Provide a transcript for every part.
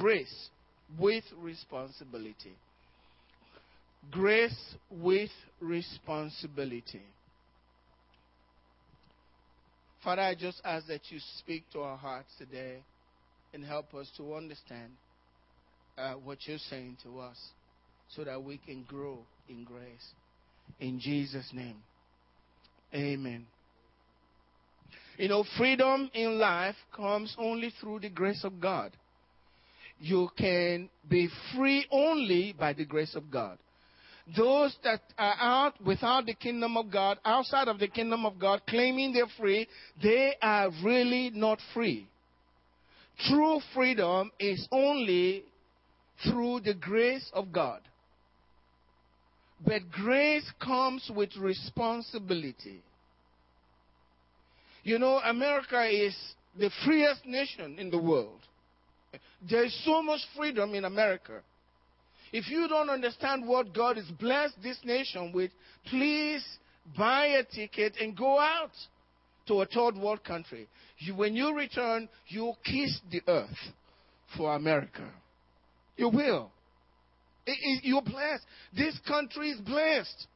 Grace with responsibility. Grace with responsibility. Father, I just ask that you speak to our hearts today and help us to understand uh, what you're saying to us so that we can grow in grace. In Jesus' name, amen. You know, freedom in life comes only through the grace of God. You can be free only by the grace of God. Those that are out without the kingdom of God, outside of the kingdom of God, claiming they're free, they are really not free. True freedom is only through the grace of God. But grace comes with responsibility. You know, America is the freest nation in the world. There is so much freedom in America. If you don't understand what God has blessed this nation with, please buy a ticket and go out to a third world country. You, when you return, you'll kiss the earth for America. You will. It, it, you're blessed. This country is blessed.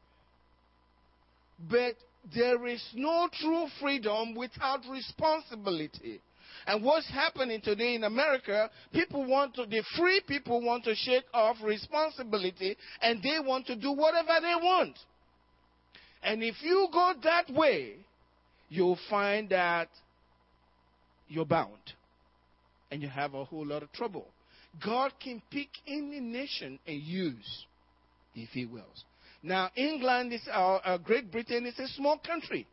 But there is no true freedom without responsibility. And what's happening today in America, people want to, the free people want to shake off responsibility and they want to do whatever they want. And if you go that way, you'll find that you're bound and you have a whole lot of trouble. God can pick any nation and use if He wills. Now, England is, uh, uh, Great Britain is a small country.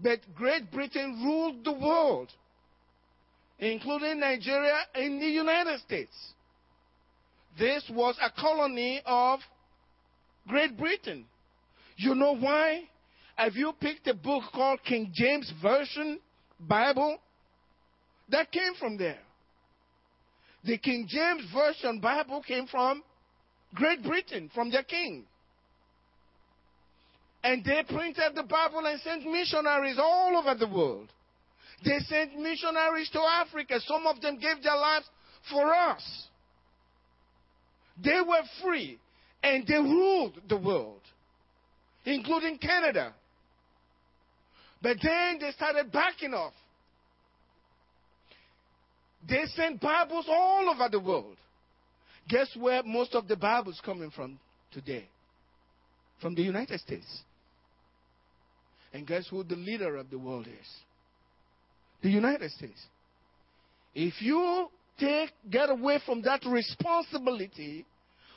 But Great Britain ruled the world, including Nigeria and the United States. This was a colony of Great Britain. You know why? Have you picked a book called King James Version Bible? That came from there. The King James Version Bible came from Great Britain, from their king. And they printed the Bible and sent missionaries all over the world. They sent missionaries to Africa. Some of them gave their lives for us. They were free and they ruled the world, including Canada. But then they started backing off. They sent Bibles all over the world. Guess where most of the Bibles coming from today? From the United States. And guess who the leader of the world is? The United States. If you take get away from that responsibility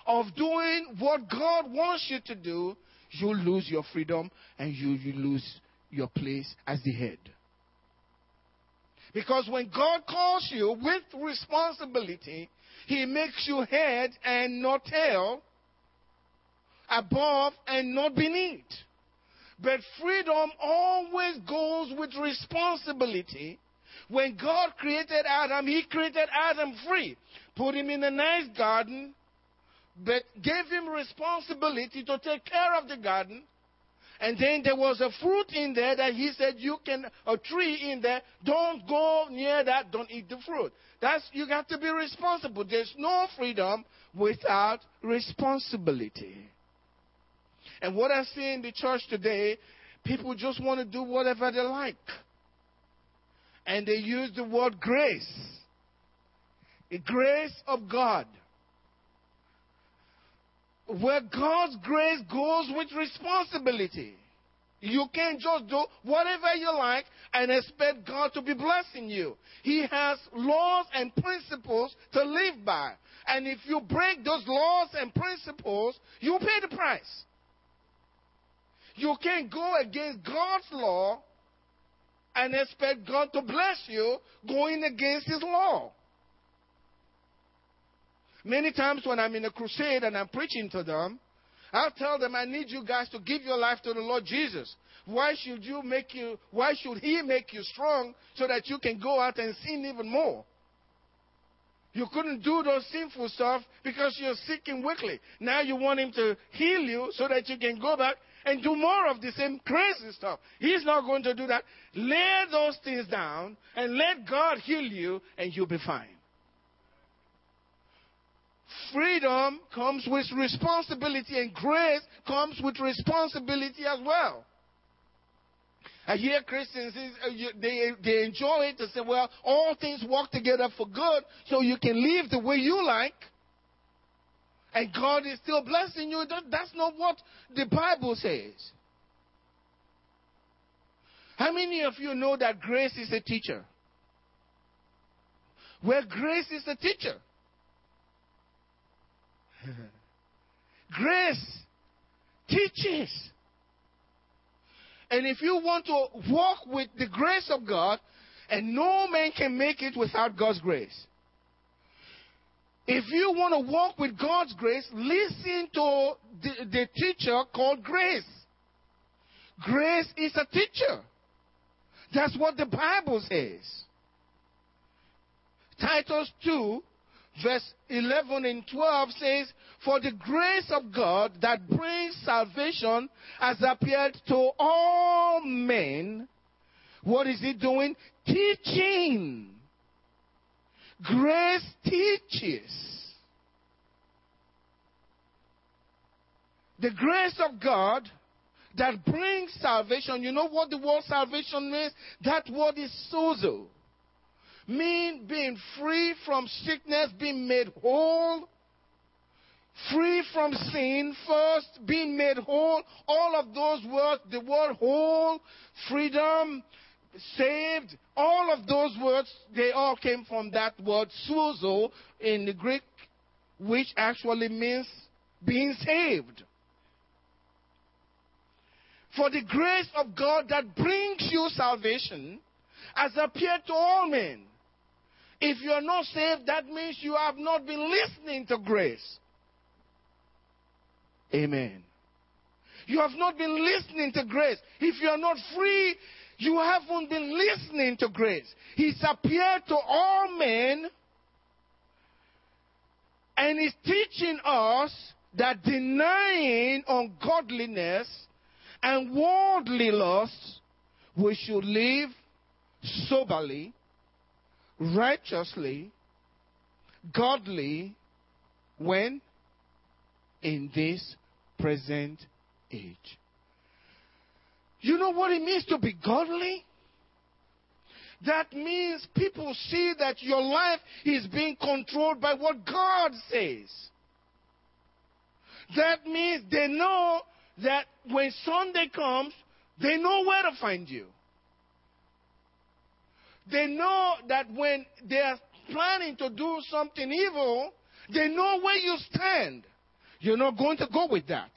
of doing what God wants you to do, you lose your freedom and you, you lose your place as the head. Because when God calls you with responsibility, He makes you head and not tail, above and not beneath. But freedom always goes with responsibility. When God created Adam, He created Adam free, put him in a nice garden, but gave him responsibility to take care of the garden and then there was a fruit in there that he said, you can, a tree in there, don't go near that, don't eat the fruit. That's, you got to be responsible. There's no freedom without responsibility. And what I see in the church today, people just want to do whatever they like. And they use the word grace. The grace of God where God's grace goes with responsibility. You can't just do whatever you like and expect God to be blessing you. He has laws and principles to live by. And if you break those laws and principles, you pay the price. You can't go against God's law and expect God to bless you going against His law. Many times when I'm in a crusade and I'm preaching to them, I'll tell them, I need you guys to give your life to the Lord Jesus. Why should you make you, why should He make you strong so that you can go out and sin even more? You couldn't do those sinful stuff because you're sick and weakly. Now you want Him to heal you so that you can go back and do more of the same crazy stuff. He's not going to do that. Lay those things down and let God heal you and you'll be fine. freedom comes with responsibility, and grace comes with responsibility as well. I hear Christians, they, they enjoy it to say, well, all things work together for good, so you can live the way you like. And God is still blessing you. That's not what the Bible says. How many of you know that grace is a teacher? Where grace is a teacher. grace teaches. And if you want to walk with the grace of God, and no man can make it without God's grace. If you want to walk with God's grace, listen to the, the teacher called grace. Grace is a teacher. That's what the Bible says. Titus 2, verse 11 and 12 says, For the grace of God that brings salvation has appeared to all men. What is it doing? Teaching. Grace teaches. The grace of God that brings salvation. You know what the word salvation means? That word is sozo. Mean being free from sickness, being made whole, free from sin first, being made whole. All of those words, the word whole, freedom, saved, all of those words, they all came from that word sozo in the Greek, which actually means being saved. For the grace of God that brings you salvation has appeared to all men. If you are not saved, that means you have not been listening to grace. Amen. You have not been listening to grace. If you are not free, you haven't been listening to grace. He's appeared to all men and is teaching us that denying ungodliness and worldly lust, we should live soberly, righteously, godly, when? In this present age. You know what it means to be godly? That means people see that your life is being controlled by what God says. That means they know that when Sunday comes, they know where to find you. They know that when they are planning to do something evil, they know where you stand. You're not going to go with that.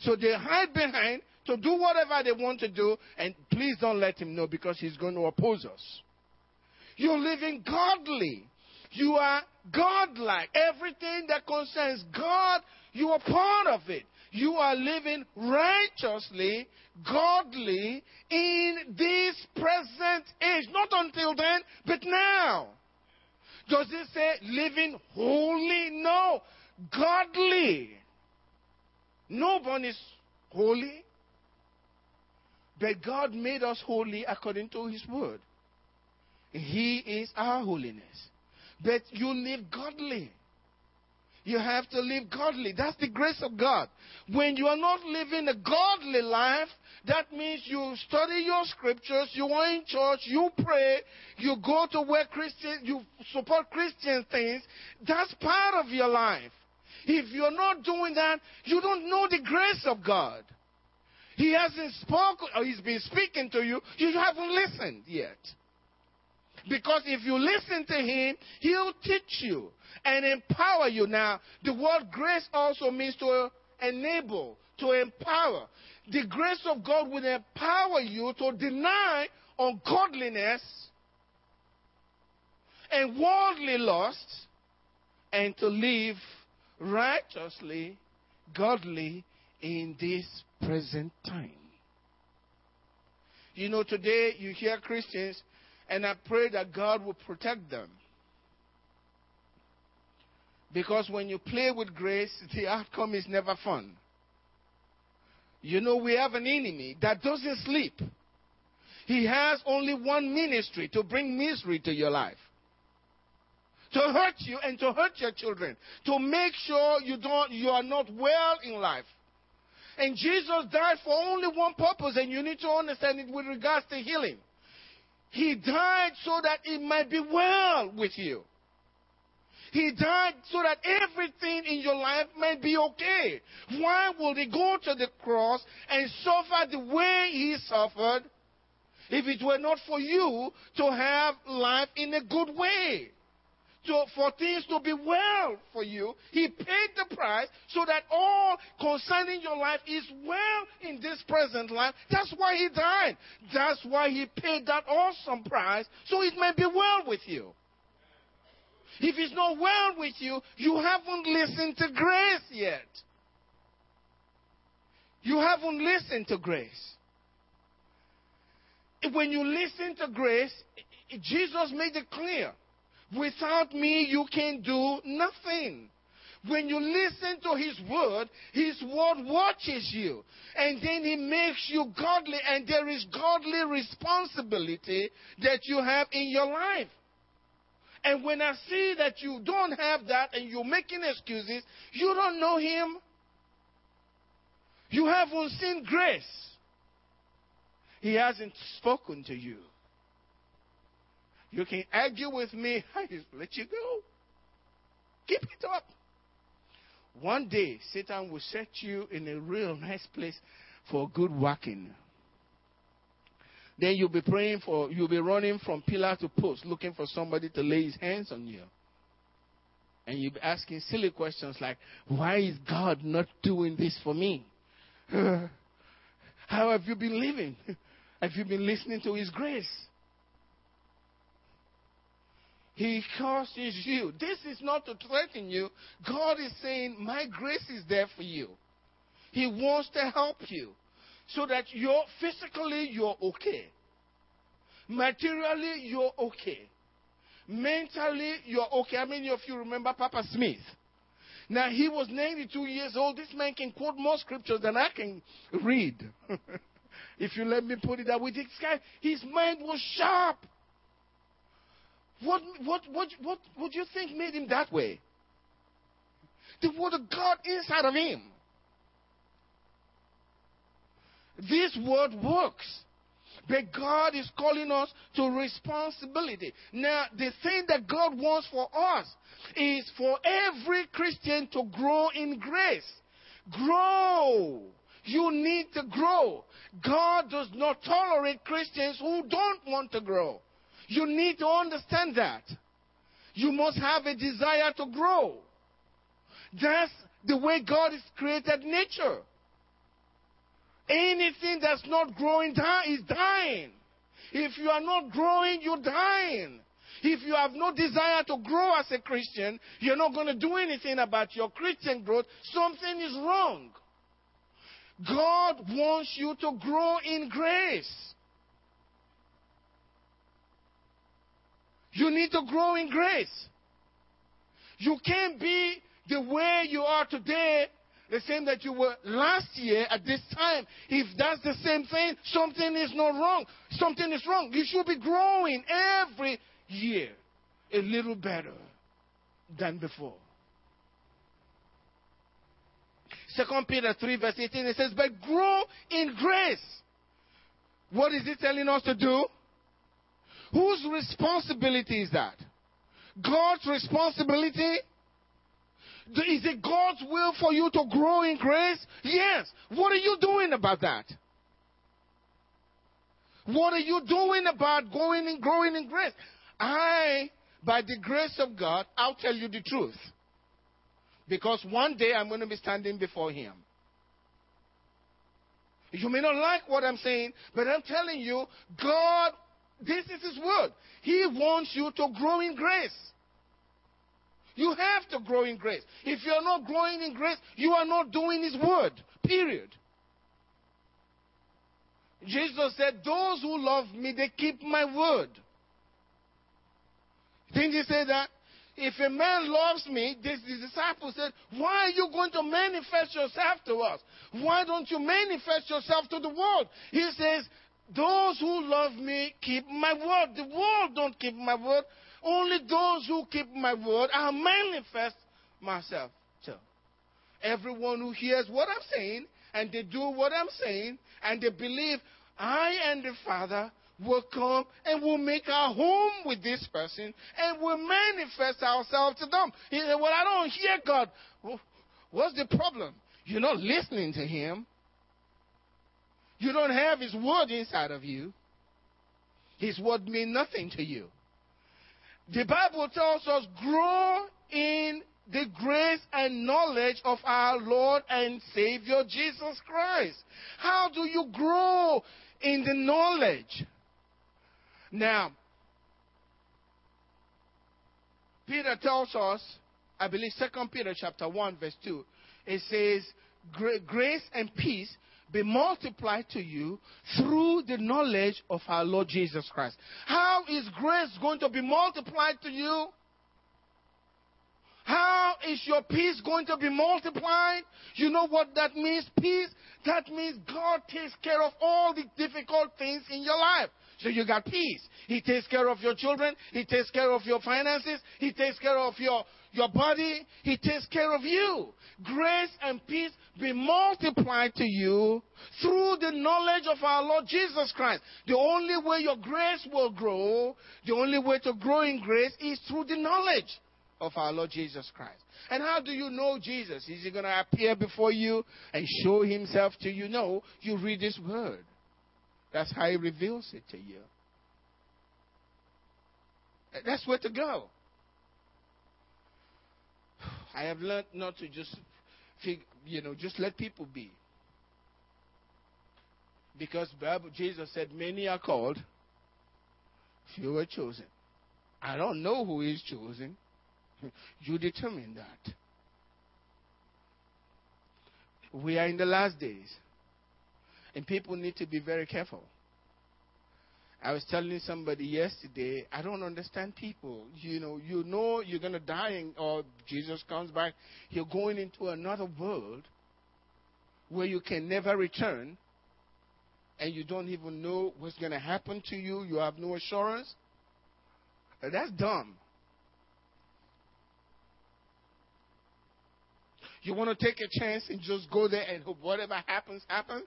So they hide behind to do whatever they want to do, and please don't let him know because he's going to oppose us. You're living godly. You are godlike. Everything that concerns God, you are part of it you are living righteously, godly in this present age. Not until then, but now. Does it say living holy? No. Godly. No one is holy. But God made us holy according to His word. He is our holiness. But you live godly. You have to live godly. That's the grace of God. When you are not living a godly life, that means you study your scriptures, you are in church, you pray, you go to where Christians, you support Christian things. That's part of your life. If you're not doing that, you don't know the grace of God. He hasn't spoken, or he's been speaking to you, you haven't listened yet. Because if you listen to him, he'll teach you and empower you. Now, the word grace also means to enable, to empower. The grace of God will empower you to deny ungodliness and worldly lust and to live righteously, godly in this present time. You know, today you hear Christians, and I pray that God will protect them. Because when you play with grace, the outcome is never fun. You know, we have an enemy that doesn't sleep. He has only one ministry to bring misery to your life. to hurt you and to hurt your children, to make sure you don't you are not well in life. And Jesus died for only one purpose, and you need to understand it with regards to healing. He died so that it might be well with you. He died so that everything in your life might be okay. Why would he go to the cross and suffer the way he suffered if it were not for you to have life in a good way? To, for things to be well for you, he paid the price so that all concerning your life is well in this present life. That's why he died. That's why he paid that awesome price so it may be well with you. If it's not well with you, you haven't listened to grace yet. You haven't listened to grace. When you listen to grace, Jesus made it clear. Without me, you can do nothing. When you listen to His word, His word watches you. And then He makes you godly, and there is godly responsibility that you have in your life. And when I see that you don't have that and you're making excuses, you don't know Him. You haven't seen grace. He hasn't spoken to you. You can argue with me, I just let you go. Keep it up. One day, Satan will set you in a real nice place for good working. Then you'll be praying for, you'll be running from pillar to post, looking for somebody to lay his hands on you. And you'll be asking silly questions like, why is God not doing this for me? How have you been living? Have you been listening to his grace? He causes you. This is not to threaten you. God is saying, My grace is there for you. He wants to help you so that you're physically you're okay. Materially you're okay. Mentally you're okay. How many of you remember Papa Smith? Now he was 92 years old. This man can quote more scriptures than I can read. if you let me put it that way, this guy, his mind was sharp. What, what, what, what, what do you think made him that way? The word of God inside of him. This word works. But God is calling us to responsibility. Now, the thing that God wants for us is for every Christian to grow in grace. Grow. You need to grow. God does not tolerate Christians who don't want to grow. You need to understand that. You must have a desire to grow. That's the way God has created nature. Anything that's not growing is dying. If you are not growing, you're dying. If you have no desire to grow as a Christian, you're not going to do anything about your Christian growth. Something is wrong. God wants you to grow in grace. You need to grow in grace. You can't be the way you are today the same that you were last year at this time. If that's the same thing, something is not wrong. Something is wrong. You should be growing every year a little better than before. Second Peter 3 verse 18 it says, but grow in grace. What is it telling us to do? Whose responsibility is that? God's responsibility? Is it God's will for you to grow in grace? Yes. What are you doing about that? What are you doing about going and growing in grace? I, by the grace of God, I'll tell you the truth. Because one day I'm going to be standing before Him. You may not like what I'm saying, but I'm telling you, God, this is His word. He wants you to grow in grace. You have to grow in grace. If you're not growing in grace, you are not doing His word. Period. Jesus said, Those who love me, they keep my word. Didn't he say that? If a man loves me, this, disciple said, Why are you going to manifest yourself to us? Why don't you manifest yourself to the world? He says, Those who love me keep my word. The world don't keep my word. Only those who keep my word, I'll manifest myself to. Everyone who hears what I'm saying and they do what I'm saying and they believe I and the Father will come and will make our home with this person and will manifest ourselves to them. He said, Well, I don't hear God. What's the problem? You're not listening to Him. You don't have His word inside of you. His word means nothing to you. The Bible tells us, grow in the grace and knowledge of our Lord and Savior Jesus Christ. How do you grow in the knowledge? Now, Peter tells us, I believe 2 Peter chapter 1 verse 2, it says, grace and peace be multiplied to you through the knowledge of our Lord Jesus Christ. How is grace going to be multiplied to you? How is your peace going to be multiplied? You know what that means? Peace. That means God takes care of all the difficult things in your life. So you got peace. He takes care of your children. He takes care of your finances. He takes care of your, your body. He takes care of you. Grace and peace be multiplied to you through the knowledge of our Lord Jesus Christ. The only way your grace will grow, the only way to grow in grace is through the knowledge of our Lord Jesus Christ. And how do you know Jesus? Is he going to appear before you and show himself to you? No, you read his word. That's how he reveals it to you. That's where to go. I have learned not to just, you know, just let people be. Because Bible, Jesus said, many are called, few are chosen. I don't know who is chosen. You determine that. We are in the last days. And people need to be very careful. I was telling somebody yesterday, I don't understand people. You know, you know you're going to die and, or Jesus comes back. You're going into another world where you can never return and you don't even know what's going to happen to you. You have no assurance. That's dumb. You want to take a chance and just go there and hope whatever happens, happens?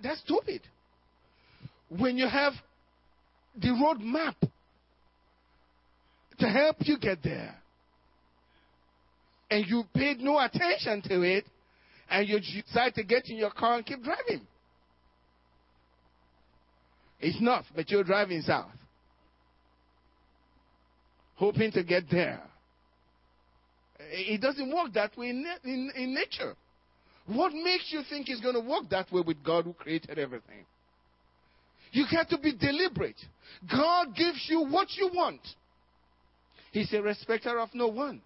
That's stupid. When you have the road map to help you get there, and you paid no attention to it, and you decide to get in your car and keep driving. It's north, but you're driving south, hoping to get there. It doesn't work that way in, in, in nature. What makes you think it's going to work that way with God who created everything? You have to be deliberate. God gives you what you want. He's a respecter of no one.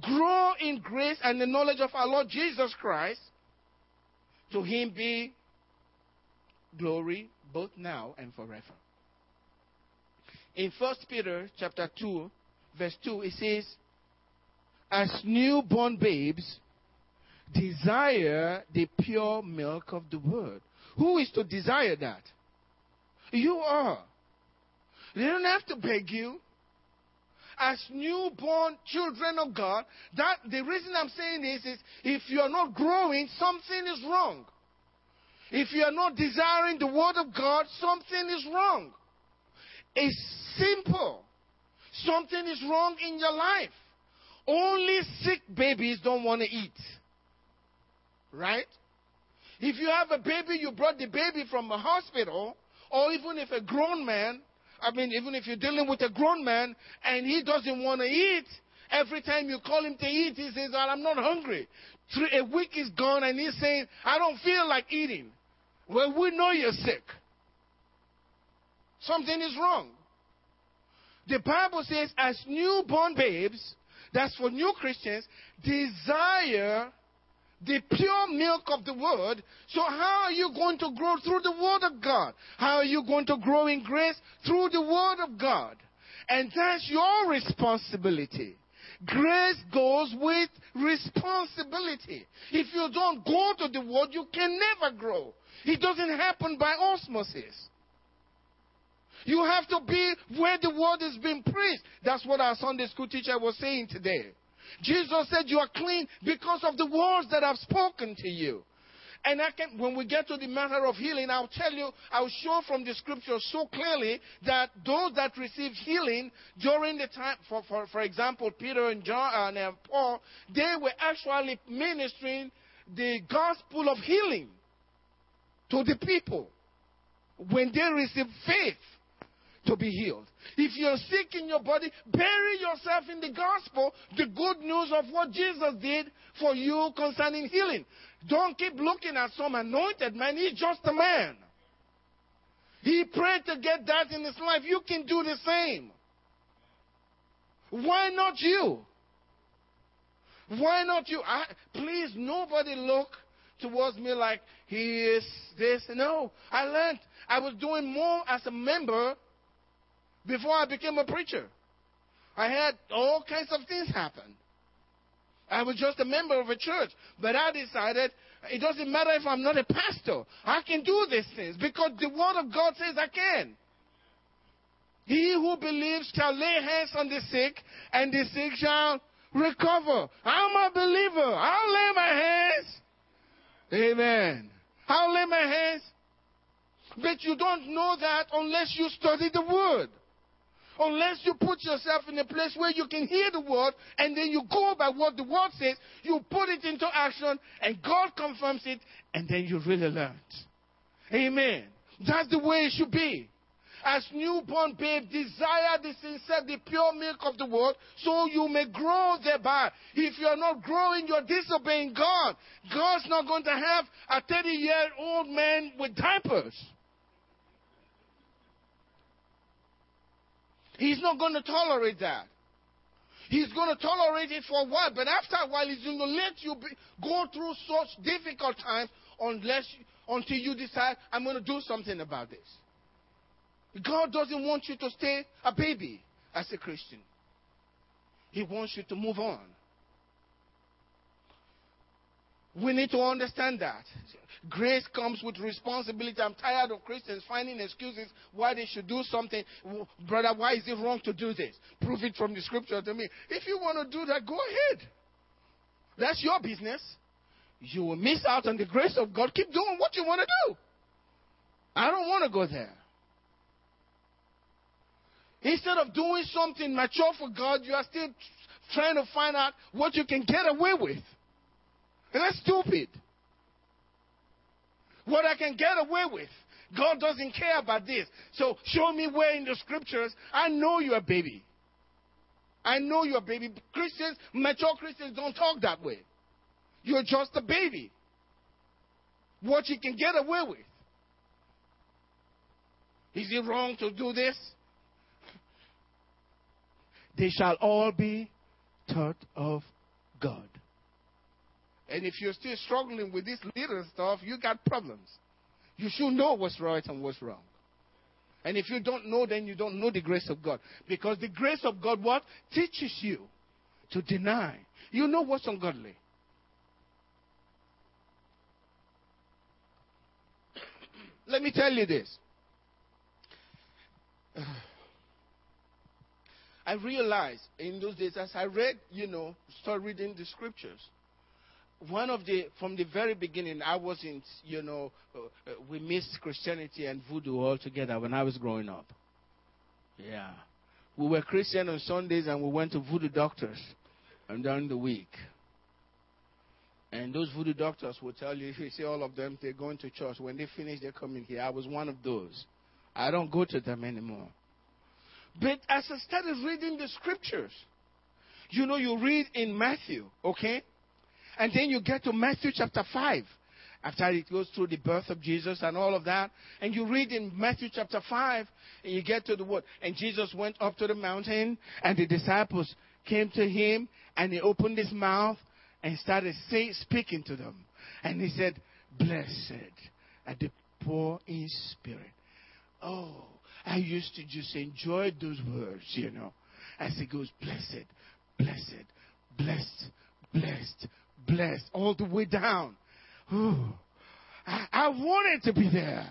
Grow in grace and the knowledge of our Lord Jesus Christ. To him be glory both now and forever. In 1 Peter chapter 2, verse 2, it says, As newborn babes, desire the pure milk of the word. Who is to desire that? You are. They don't have to beg you. As newborn children of God, that the reason I'm saying this is if you are not growing, something is wrong. If you are not desiring the word of God, something is wrong. It's simple. Something is wrong in your life. Only sick babies don't want to eat. Right? If you have a baby, you brought the baby from a hospital, or even if a grown man, I mean, even if you're dealing with a grown man and he doesn't want to eat, every time you call him to eat, he says, well, I'm not hungry. Three, a week is gone and he's saying, I don't feel like eating. Well, we know you're sick. Something is wrong. The Bible says, as newborn babes, that's for new Christians, desire the pure milk of the word. So how are you going to grow through the word of God? How are you going to grow in grace? Through the word of God. And that's your responsibility. Grace goes with responsibility. If you don't go to the word, you can never grow. It doesn't happen by osmosis. You have to be where the word is being preached. That's what our Sunday school teacher was saying today. Jesus said you are clean because of the words that I've spoken to you. And I can, when we get to the matter of healing, I'll tell you, I'll show from the scripture so clearly that those that received healing during the time, for, for, for example, Peter and John and uh, Paul, they were actually ministering the gospel of healing to the people when they received faith to be healed. If you're sick in your body, bury yourself in the gospel, the good news of what Jesus did for you concerning healing. Don't keep looking at some anointed man. He's just a man. He prayed to get that in his life. You can do the same. Why not you? Why not you? I, please, nobody look towards me like he is this. No, I learned. I was doing more as a member before I became a preacher. I had all kinds of things happen. I was just a member of a church. But I decided it doesn't matter if I'm not a pastor. I can do these things because the Word of God says I can. He who believes shall lay hands on the sick, and the sick shall recover. I'm a believer. I'll lay my hands. Amen. I'll lay my hands. But you don't know that unless you study the Word unless you put yourself in a place where you can hear the word and then you go by what the word says, you put it into action and God confirms it and then you really learn. Amen. That's the way it should be. As newborn babe, desire the sincere, the pure milk of the word, so you may grow thereby. If you're not growing, you're disobeying God. God's not going to have a 30 year old man with diapers. He's not going to tolerate that. He's going to tolerate it for a while, but after a while, he's going to let you be, go through such difficult times unless until you decide I'm going to do something about this. God doesn't want you to stay a baby as a Christian. He wants you to move on. We need to understand that. Grace comes with responsibility. I'm tired of Christians finding excuses why they should do something. Brother, why is it wrong to do this? Prove it from the scripture to me. If you want to do that, go ahead. That's your business. You will miss out on the grace of God. Keep doing what you want to do. I don't want to go there. Instead of doing something mature for God, you are still trying to find out what you can get away with. And that's stupid. What I can get away with. God doesn't care about this. So show me where in the scriptures I know you're a baby. I know you're a baby. Christians, mature Christians don't talk that way. You're just a baby. What you can get away with. Is it wrong to do this? They shall all be taught of God. And if you're still struggling with this little stuff, you got problems. You should know what's right and what's wrong. And if you don't know, then you don't know the grace of God. Because the grace of God, what? Teaches you to deny. You know what's ungodly. Let me tell you this. I realized in those days, as I read, you know, start reading the scriptures, one of the from the very beginning i wasn't you know uh, uh, we missed christianity and voodoo altogether when i was growing up. Yeah. We were christian on sundays and we went to voodoo doctors and during the week. And those voodoo doctors will tell you if you see all of them they're going to church. When they finish they're coming here. I was one of those. I don't go to them anymore. But as i started reading the scriptures you know you read in matthew okay and then you get to Matthew chapter 5, after it goes through the birth of Jesus and all of that. And you read in Matthew chapter 5, and you get to the word. And Jesus went up to the mountain, and the disciples came to him, and he opened his mouth and started say, speaking to them. And he said, Blessed are the poor in spirit. Oh, I used to just enjoy those words, you know, as he goes, Blessed, blessed, blessed, blessed, blessed all the way down. Ooh, I, I wanted to be there.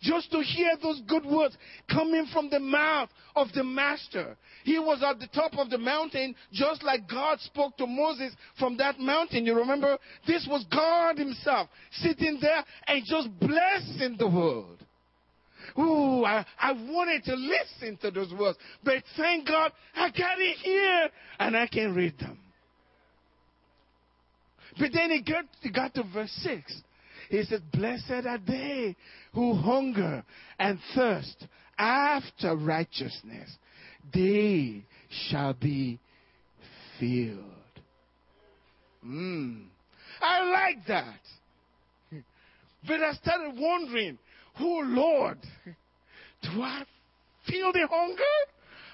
just to hear those good words coming from the mouth of the master. He was at the top of the mountain, just like God spoke to Moses from that mountain. You remember? This was God Himself sitting there and just blessing the world. Ooh, I, I wanted to listen to those words, but thank God I got it here and I can read them. But then he got, got to verse 6. He said, Blessed are they who hunger and thirst after righteousness. They shall be filled. Mm. I like that. But I started wondering, oh Lord, do I feel the hunger?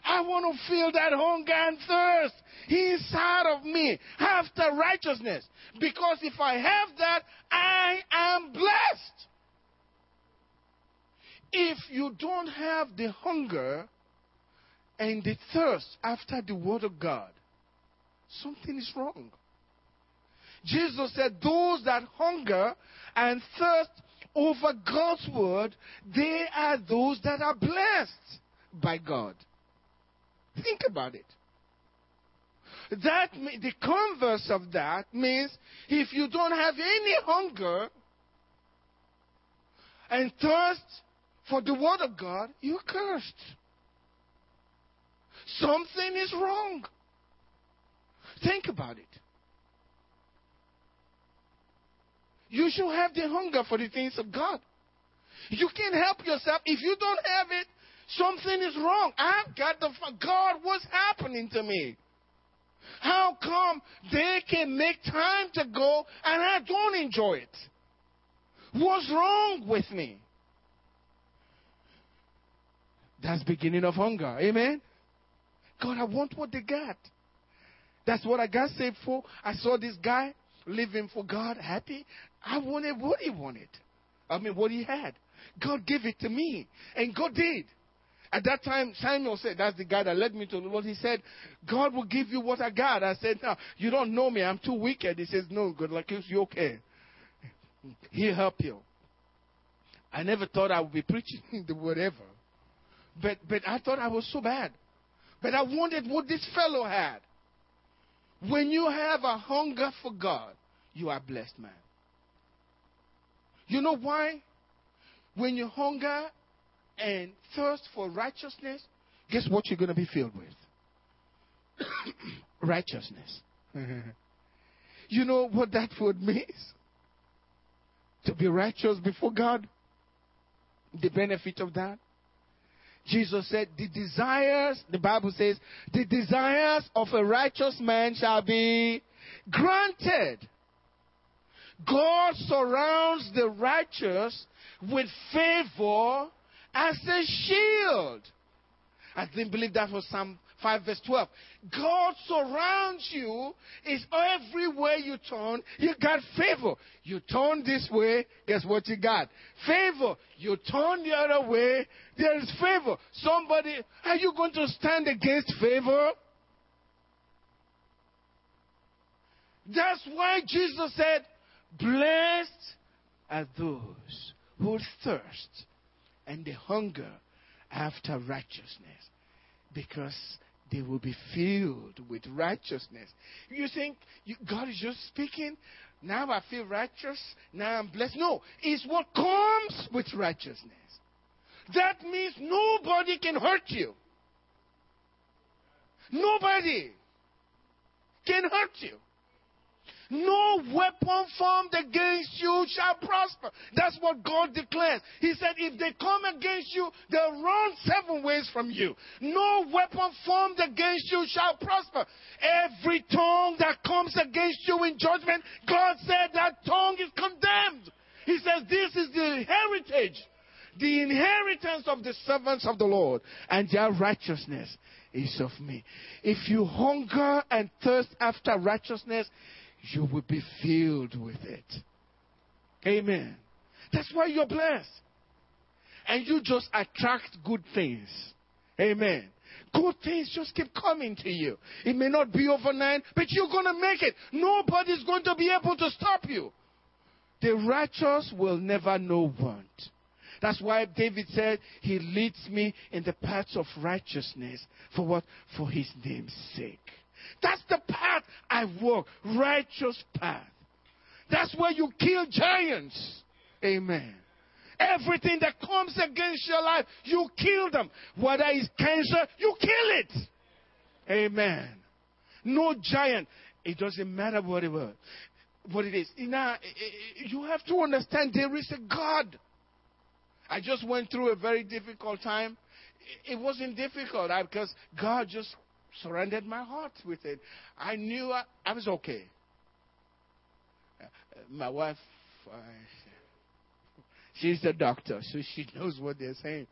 I want to feel that hunger and thirst inside of me after righteousness. Because if I have that, I am blessed. If you don't have the hunger and the thirst after the Word of God, something is wrong. Jesus said, Those that hunger and thirst over God's Word, they are those that are blessed by God. Think about it. That the converse of that means if you don't have any hunger and thirst for the word of God, you're cursed. Something is wrong. Think about it. You should have the hunger for the things of God. You can't help yourself. If you don't have it, something is wrong. I've got the God, what's happening to me? How come they can make time to go and I don't enjoy it? What's wrong with me? That's beginning of hunger. Amen. God, I want what they got. That's what I got saved for. I saw this guy living for God, happy. I wanted what he wanted. I mean, what he had. God gave it to me. And God did. At that time, Samuel said, That's the guy that led me to the Lord. He said, God will give you what I got. I said, No, you don't know me. I'm too wicked. He says, No, good like you okay. He'll help you. I never thought I would be preaching the whatever. But but I thought I was so bad. But I wanted what this fellow had. When you have a hunger for God, you are blessed, man. You know why? When you hunger and thirst for righteousness, guess what you're going to be filled with? righteousness. you know what that word means? To be righteous before God. The benefit of that. Jesus said, The desires, the Bible says, the desires of a righteous man shall be granted. God surrounds the righteous with favor as a shield. I didn't believe that was Psalm 5 verse 12. God surrounds you. Is everywhere you turn, you got favor. You turn this way, guess what you got? Favor. You turn the other way, there is favor. Somebody, are you going to stand against favor? That's why Jesus said, Blessed are those who thirst and the hunger after righteousness because they will be filled with righteousness. You think you, God is just speaking? Now I feel righteous. Now I'm blessed. No, it's what comes with righteousness. That means nobody can hurt you. Nobody can hurt you. No weapon formed against shall prosper. That's what God declares. He said, if they come against you, they'll run seven ways from you. No weapon formed against you shall prosper. Every tongue that comes against you in judgment, God said that tongue is condemned. He says, this is the heritage, the inheritance of the servants of the Lord, and their righteousness is of me. If you hunger and thirst after righteousness, you will be filled with it. Amen. That's why you're blessed. And you just attract good things. Amen. Good things just keep coming to you. It may not be overnight, but you're going to make it. Nobody's going to be able to stop you. The righteous will never know want. That's why David said, He leads me in the paths of righteousness. For what? For His name's sake. That's the path I walk. Righteous path. That's where you kill giants. Amen. Everything that comes against your life, you kill them. Whether it's cancer, you kill it. Amen. No giant. It doesn't matter what what it is. Now, eh, eh, eh, you have to understand there is a God. I just went through a very difficult time. It wasn't difficult because God just surrendered my heart with it. I knew I, I was okay. My wife, uh, she's the doctor, so she knows what they're saying.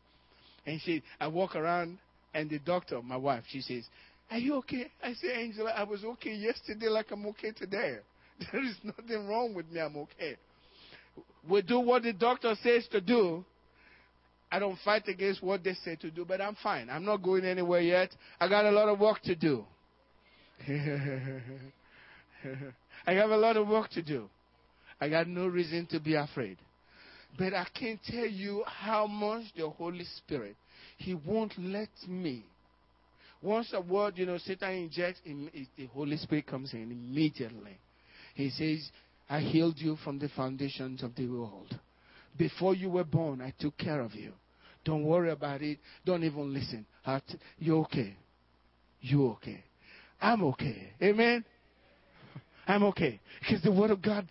And she, I walk around, and the doctor, my wife, she says, "Are you okay?" I say, "Angela, I was okay yesterday, like I'm okay today. There is nothing wrong with me. I'm okay. We do what the doctor says to do, I don't fight against what they say to do, but I'm fine. I'm not going anywhere yet. I got a lot of work to do. I have a lot of work to do. I got no reason to be afraid. But I can't tell you how much the Holy Spirit, He won't let me. Once a word, you know, Satan injects, the Holy Spirit comes in immediately. He says, I healed you from the foundations of the world. Before you were born, I took care of you. Don't worry about it. Don't even listen. You're okay. You're okay. I'm okay. Amen. I'm okay. Because the Word of God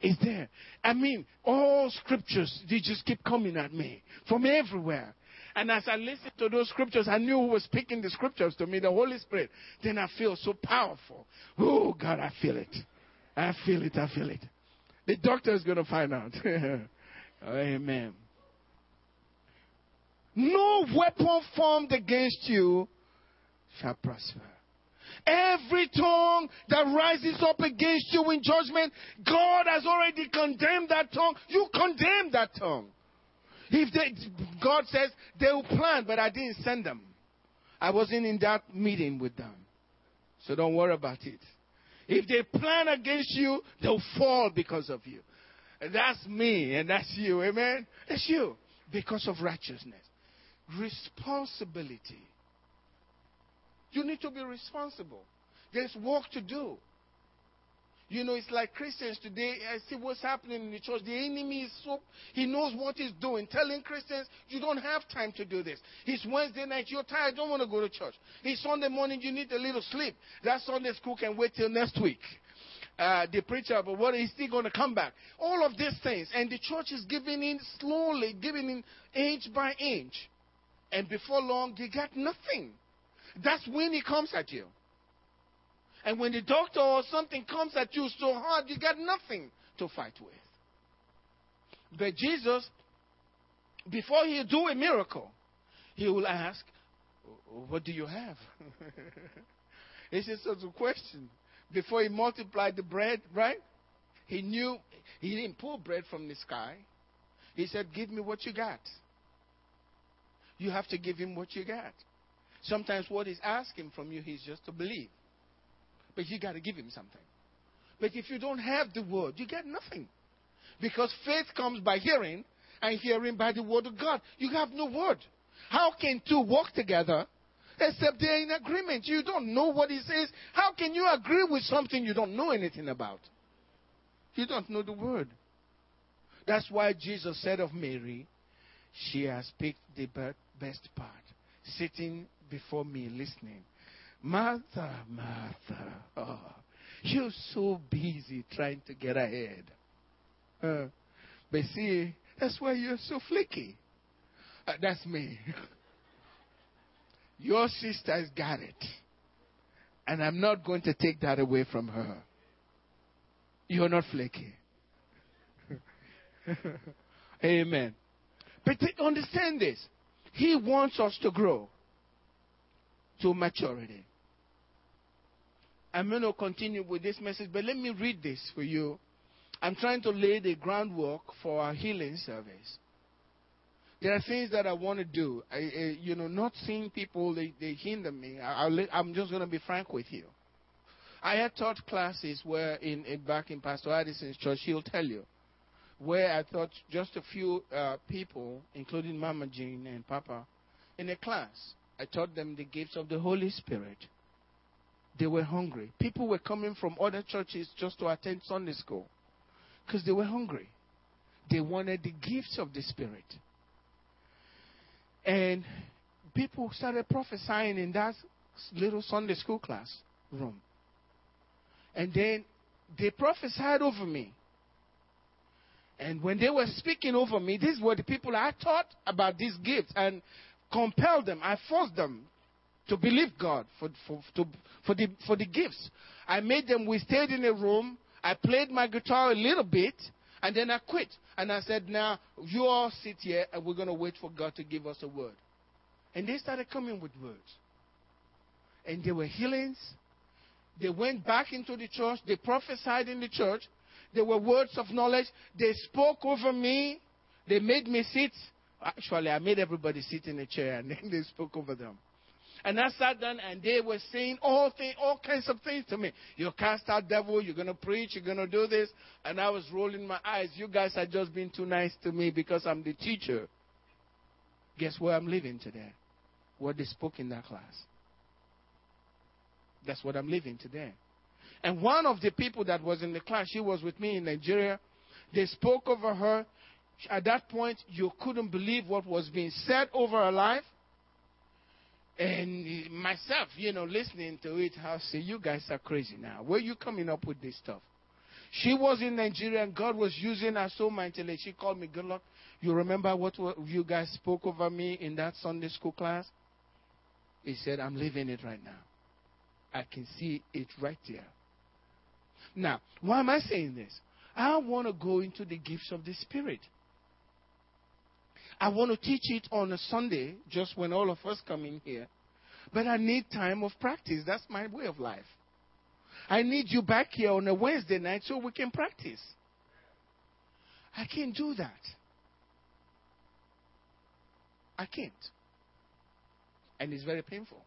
is there. I mean, all scriptures, they just keep coming at me from everywhere. And as I listened to those scriptures, I knew who was speaking the scriptures to me, the Holy Spirit. Then I feel so powerful. Oh, God, I feel it. I feel it. I feel it. The doctor is going to find out. Amen. No weapon formed against you shall prosper. Every tongue that rises up against you in judgment, God has already condemned that tongue. You condemn that tongue. If they, God says they will plan, but I didn't send them. I wasn't in that meeting with them. So don't worry about it. If they plan against you, they'll fall because of you. And that's me and that's you. Amen? That's you. Because of righteousness. Responsibility. You need to be responsible. There's work to do. You know, it's like Christians today. I see what's happening in the church. The enemy is so, he knows what he's doing. Telling Christians, you don't have time to do this. It's Wednesday night, you're tired, don't want to go to church. It's Sunday morning, you need a little sleep. That Sunday school can wait till next week. Uh, the preacher, but what is he going to come back? All of these things. And the church is giving in slowly, giving in inch by inch. And before long, you got nothing. That's when he comes at you. And when the doctor or something comes at you so hard, you got nothing to fight with. But Jesus, before he do a miracle, he will ask, What do you have? it's just a question. Before he multiplied the bread, right? He knew he didn't pull bread from the sky. He said, Give me what you got. You have to give him what you got. Sometimes what he's asking from you, he's just to believe. But you got to give him something. But if you don't have the word, you get nothing. Because faith comes by hearing, and hearing by the word of God. You have no word. How can two walk together except they're in agreement? You don't know what he says. How can you agree with something you don't know anything about? You don't know the word. That's why Jesus said of Mary, she has picked the best part, sitting before me listening. Martha, Martha, oh, you're so busy trying to get ahead. Uh, but see, that's why you're so flaky. Uh, that's me. Your sister's got it. And I'm not going to take that away from her. You're not flaky. Amen. But understand this. He wants us to grow to maturity. I'm going to continue with this message, but let me read this for you. I'm trying to lay the groundwork for our healing service. There are things that I want to do. I, I, you know, not seeing people, they, they hinder me. I, am just going to be frank with you. I had taught classes where, in, in back in Pastor Addison's church, he'll tell you. where I taught just a few uh, people, including Mama Jean and Papa, in a class. I taught them the gifts of the Holy Spirit. They were hungry. People were coming from other churches just to attend Sunday school because they were hungry. They wanted the gifts of the Spirit. And people started prophesying in that little Sunday school class room. And then they prophesied over me. And when they were speaking over me, these were the people I taught about these gifts and compelled them. I forced them to believe God for, for, to, for, the, for the gifts. I made them, we stayed in a room. I played my guitar a little bit, and then I quit. And I said, Now, you all sit here, and we're going to wait for God to give us a word. And they started coming with words. And there were healings. They went back into the church. They prophesied in the church. There were words of knowledge. They spoke over me. They made me sit. Actually, I made everybody sit in a chair and then they spoke over them. And I sat down and they were saying all things, all kinds of things to me. You cast out devil, you're gonna preach, you're gonna do this. And I was rolling my eyes. You guys are just being too nice to me because I'm the teacher. Guess where I'm living today? What they spoke in that class. That's what I'm living today. And one of the people that was in the class, she was with me in Nigeria. They spoke over her. At that point, you couldn't believe what was being said over her life. And myself, you know, listening to it, I say, you guys are crazy now. Where are you coming up with this stuff? She was in Nigeria and God was using her so mightily. She called me, Goodluck. You remember what you guys spoke over me in that Sunday school class? He said, I'm living it right now. I can see it right there. Now, why am I saying this? I want to go into the gifts of the Spirit. I want to teach it on a Sunday, just when all of us come in here. But I need time of practice. That's my way of life. I need you back here on a Wednesday night so we can practice. I can't do that. I can't. And it's very painful.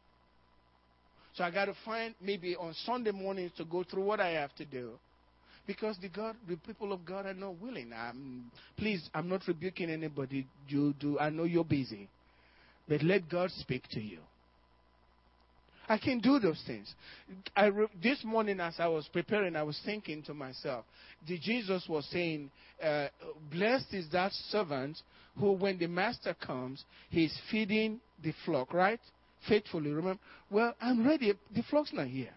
So I got to find maybe on Sunday mornings to go through what I have to do. Because the God, the people of God are not willing. I'm, please, I'm not rebuking anybody. You do. I know you're busy, but let God speak to you. I can do those things. I re- this morning, as I was preparing, I was thinking to myself, the Jesus was saying, uh, "Blessed is that servant who, when the master comes, he's feeding the flock." Right? faithfully. Remember, well, I'm ready. The flock's not here.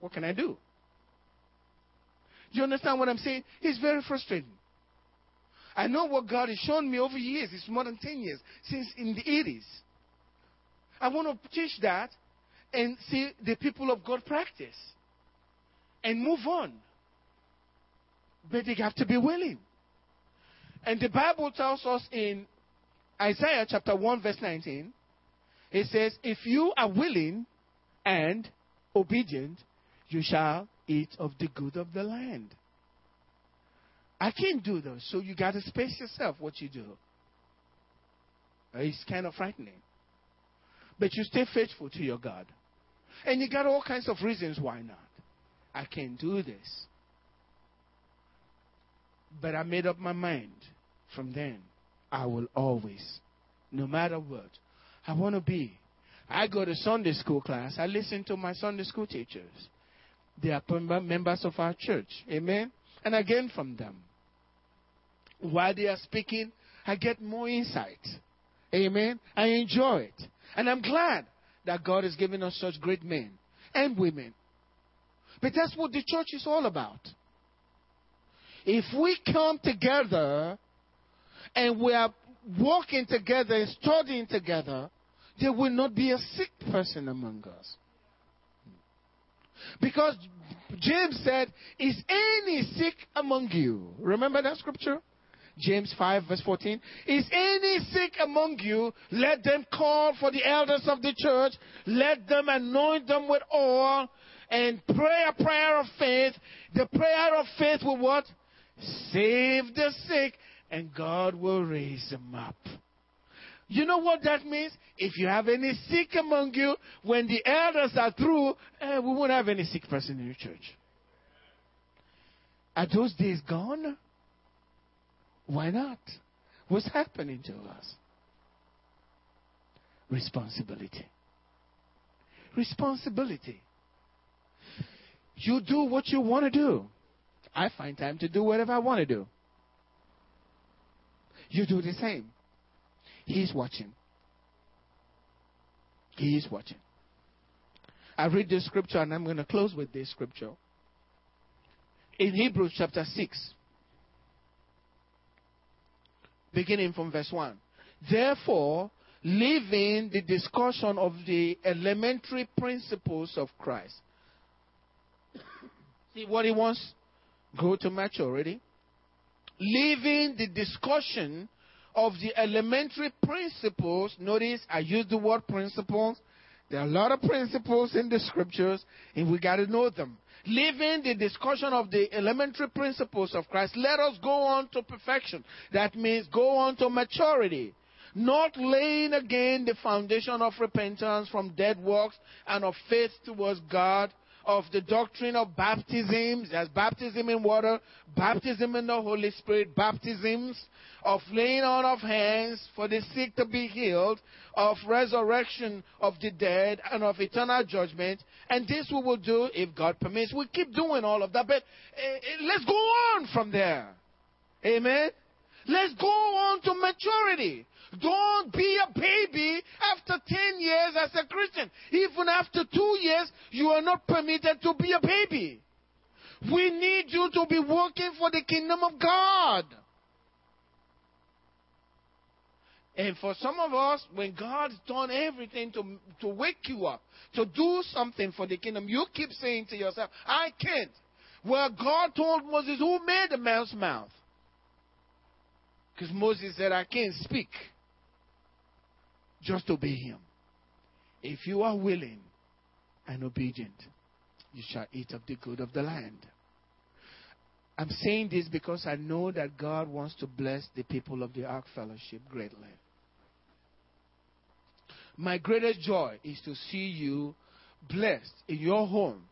What can I do? Do you understand what I'm saying? It's very frustrating. I know what God has shown me over years. It's more than 10 years, since in the 80s. I want to teach that and see the people of God practice and move on. But they have to be willing. And the Bible tells us in Isaiah chapter 1, verse 19, it says, If you are willing and obedient, you shall eat of the good of the land. I can't do those, so you got to space yourself what you do. Uh, it's kind of frightening. But you stay faithful to your God. And you got all kinds of reasons why not. I can't do this. But I made up my mind from then. I will always, no matter what, I want to be. I go to Sunday school class. I listen to my Sunday school teachers. They are members of our church. Amen. And I gain from them. While they are speaking, I get more insight. Amen. I enjoy it. And I'm glad that God has given us such great men and women. But that's what the church is all about. If we come together and we are walking together and studying together, there will not be a sick person among us. Because James said, Is any sick among you? Remember that scripture? James 5, verse 14. Is any sick among you? Let them call for the elders of the church. Let them anoint them with oil and pray a prayer of faith. The prayer of faith will what? Save the sick and God will raise them up. You know what that means? If you have any sick among you, when the elders are through, eh, we won't have any sick person in your church. Are those days gone? Why not? What's happening to us? Responsibility. Responsibility. You do what you want to do. I find time to do whatever I want to do. You do the same. He's watching. He is watching. I read this scripture and I'm going to close with this scripture. In Hebrews chapter 6, beginning from verse 1. Therefore, leaving the discussion of the elementary principles of Christ. See what he wants? Go to maturity. Leaving the discussion of the elementary principles. Notice I use the word principles. There are a lot of principles in the scriptures, and we got to know them. Leaving the discussion of the elementary principles of Christ, let us go on to perfection. That means go on to maturity. Not laying again the foundation of repentance from dead works and of faith towards God of the doctrine of baptisms. There's baptism in water, baptism in the Holy Spirit, baptisms of laying on of hands for the sick to be healed, of resurrection of the dead, and of eternal judgment. And this we will do if God permits. We keep doing all of that, but uh, let's go on from there. Amen. Let's go on to maturity. Don't be a baby after 10 years as a Christian. Even after two years, you are not permitted to be a baby. We need you to be working for the kingdom of God. And for some of us, when God's done everything to, to wake you up, to do something for the kingdom, you keep saying to yourself, I can't. Well, God told Moses, Who made the man's mouth? Because Moses said, I can't speak. Just obey him. If you are willing and obedient, you shall eat of the good of the land. I'm saying this because I know that God wants to bless the people of the Ark Fellowship greatly. My greatest joy is to see you blessed in your home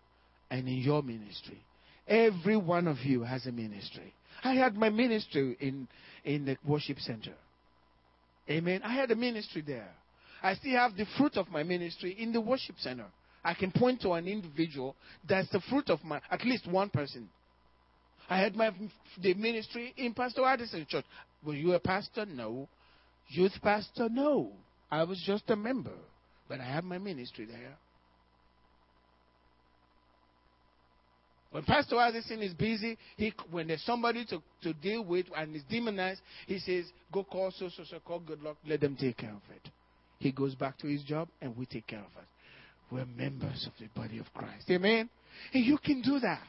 and in your ministry. Every one of you has a ministry. I had my ministry in, in the worship center. Amen. I had a ministry there. I still have the fruit of my ministry in the worship center. I can point to an individual that's the fruit of my, at least one person. I had my the ministry in Pastor Addison Church. Were you a pastor? No. Youth pastor? No. I was just a member, but I have my ministry there. When Pastor Addison is busy, he, when there's somebody to, to deal with and is demonized, he says, Go call so, so, so, call Goodluck, let them take care of it. He goes back to his job and we take care of it. We're members of the body of Christ. Amen? And you can do that.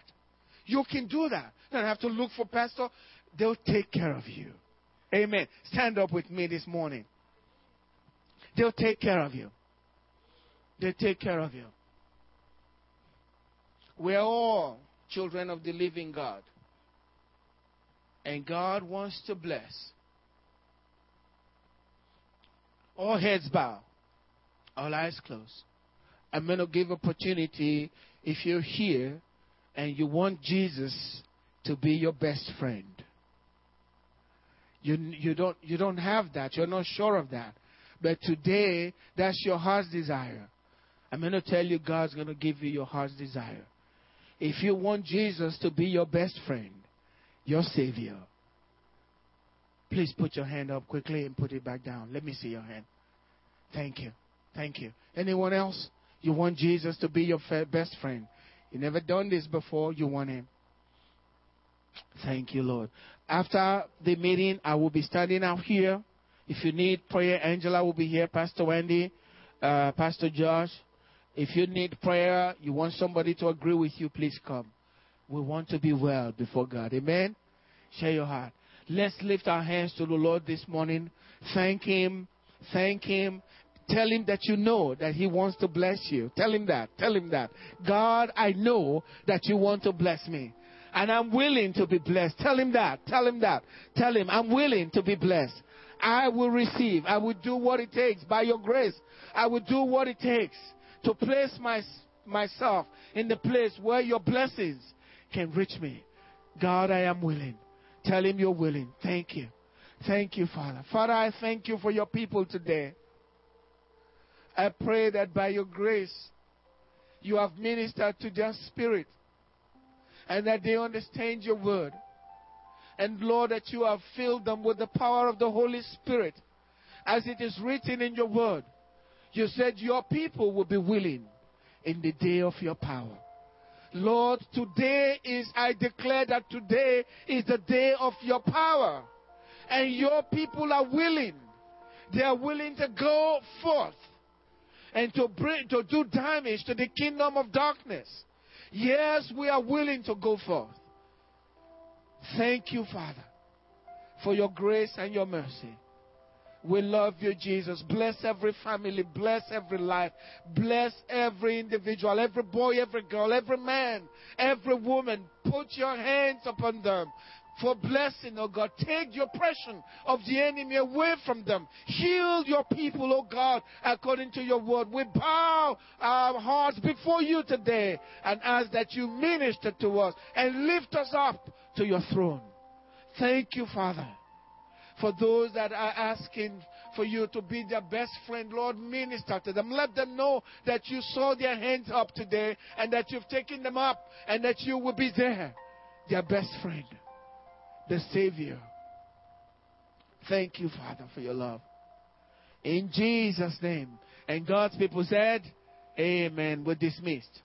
You can do that. You don't have to look for pastor. They'll take care of you. Amen. Stand up with me this morning. They'll take care of you. They'll take care of you. We're all children of the living God. And God wants to bless. All heads bow, all eyes closed. I'm going to give opportunity if you're here and you want Jesus to be your best friend. You, you, don't, you don't have that. You're not sure of that. But today, that's your heart's desire. I'm going to tell you, God's going to give you your heart's desire. If you want Jesus to be your best friend, your Savior, please put your hand up quickly and put it back down. Let me see your hand. Thank you. Thank you. Anyone else? You want Jesus to be your best friend. You never done this before. You want Him. Thank you, Lord. After the meeting, I will be standing out here. If you need prayer, Angela will be here. Pastor Wendy, uh, Pastor Josh. If you need prayer, you want somebody to agree with you, please come. We want to be well before God. Amen. Share your heart. Let's lift our hands to the Lord this morning. Thank Him. Thank Him. Tell him that you know that he wants to bless you. Tell him that. Tell him that. God, I know that you want to bless me. And I'm willing to be blessed. Tell him that. Tell him that. Tell him I'm willing to be blessed. I will receive. I will do what it takes by your grace. I will do what it takes to place my, myself in the place where your blessings can reach me. God, I am willing. Tell him you're willing. Thank you. Thank you, Father. Father, I thank you for your people today. I pray that by your grace, you have ministered to their spirit and that they understand your word. And Lord, that you have filled them with the power of the Holy Spirit. As it is written in your word, you said your people will be willing in the day of your power. Lord, today is, I declare that today is the day of your power. And your people are willing. They are willing to go forth and to bring, to do damage to the kingdom of darkness. Yes, we are willing to go forth. Thank you, Father, for your grace and your mercy. We love you, Jesus. Bless every family. Bless every life. Bless every individual, every boy, every girl, every man, every woman. Put your hands upon them for blessing, oh God. Take the oppression of the enemy away from them. Heal your people, oh God, according to your word. We bow our hearts before you today and ask that you minister to us and lift us up to your throne. Thank you, Father for those that are asking for you to be their best friend, Lord, minister to them. Let them know that you saw their hands up today and that you've taken them up and that you will be there, their best friend, the Savior. Thank you, Father, for your love. In Jesus' name. And God's people said, Amen. We're dismissed.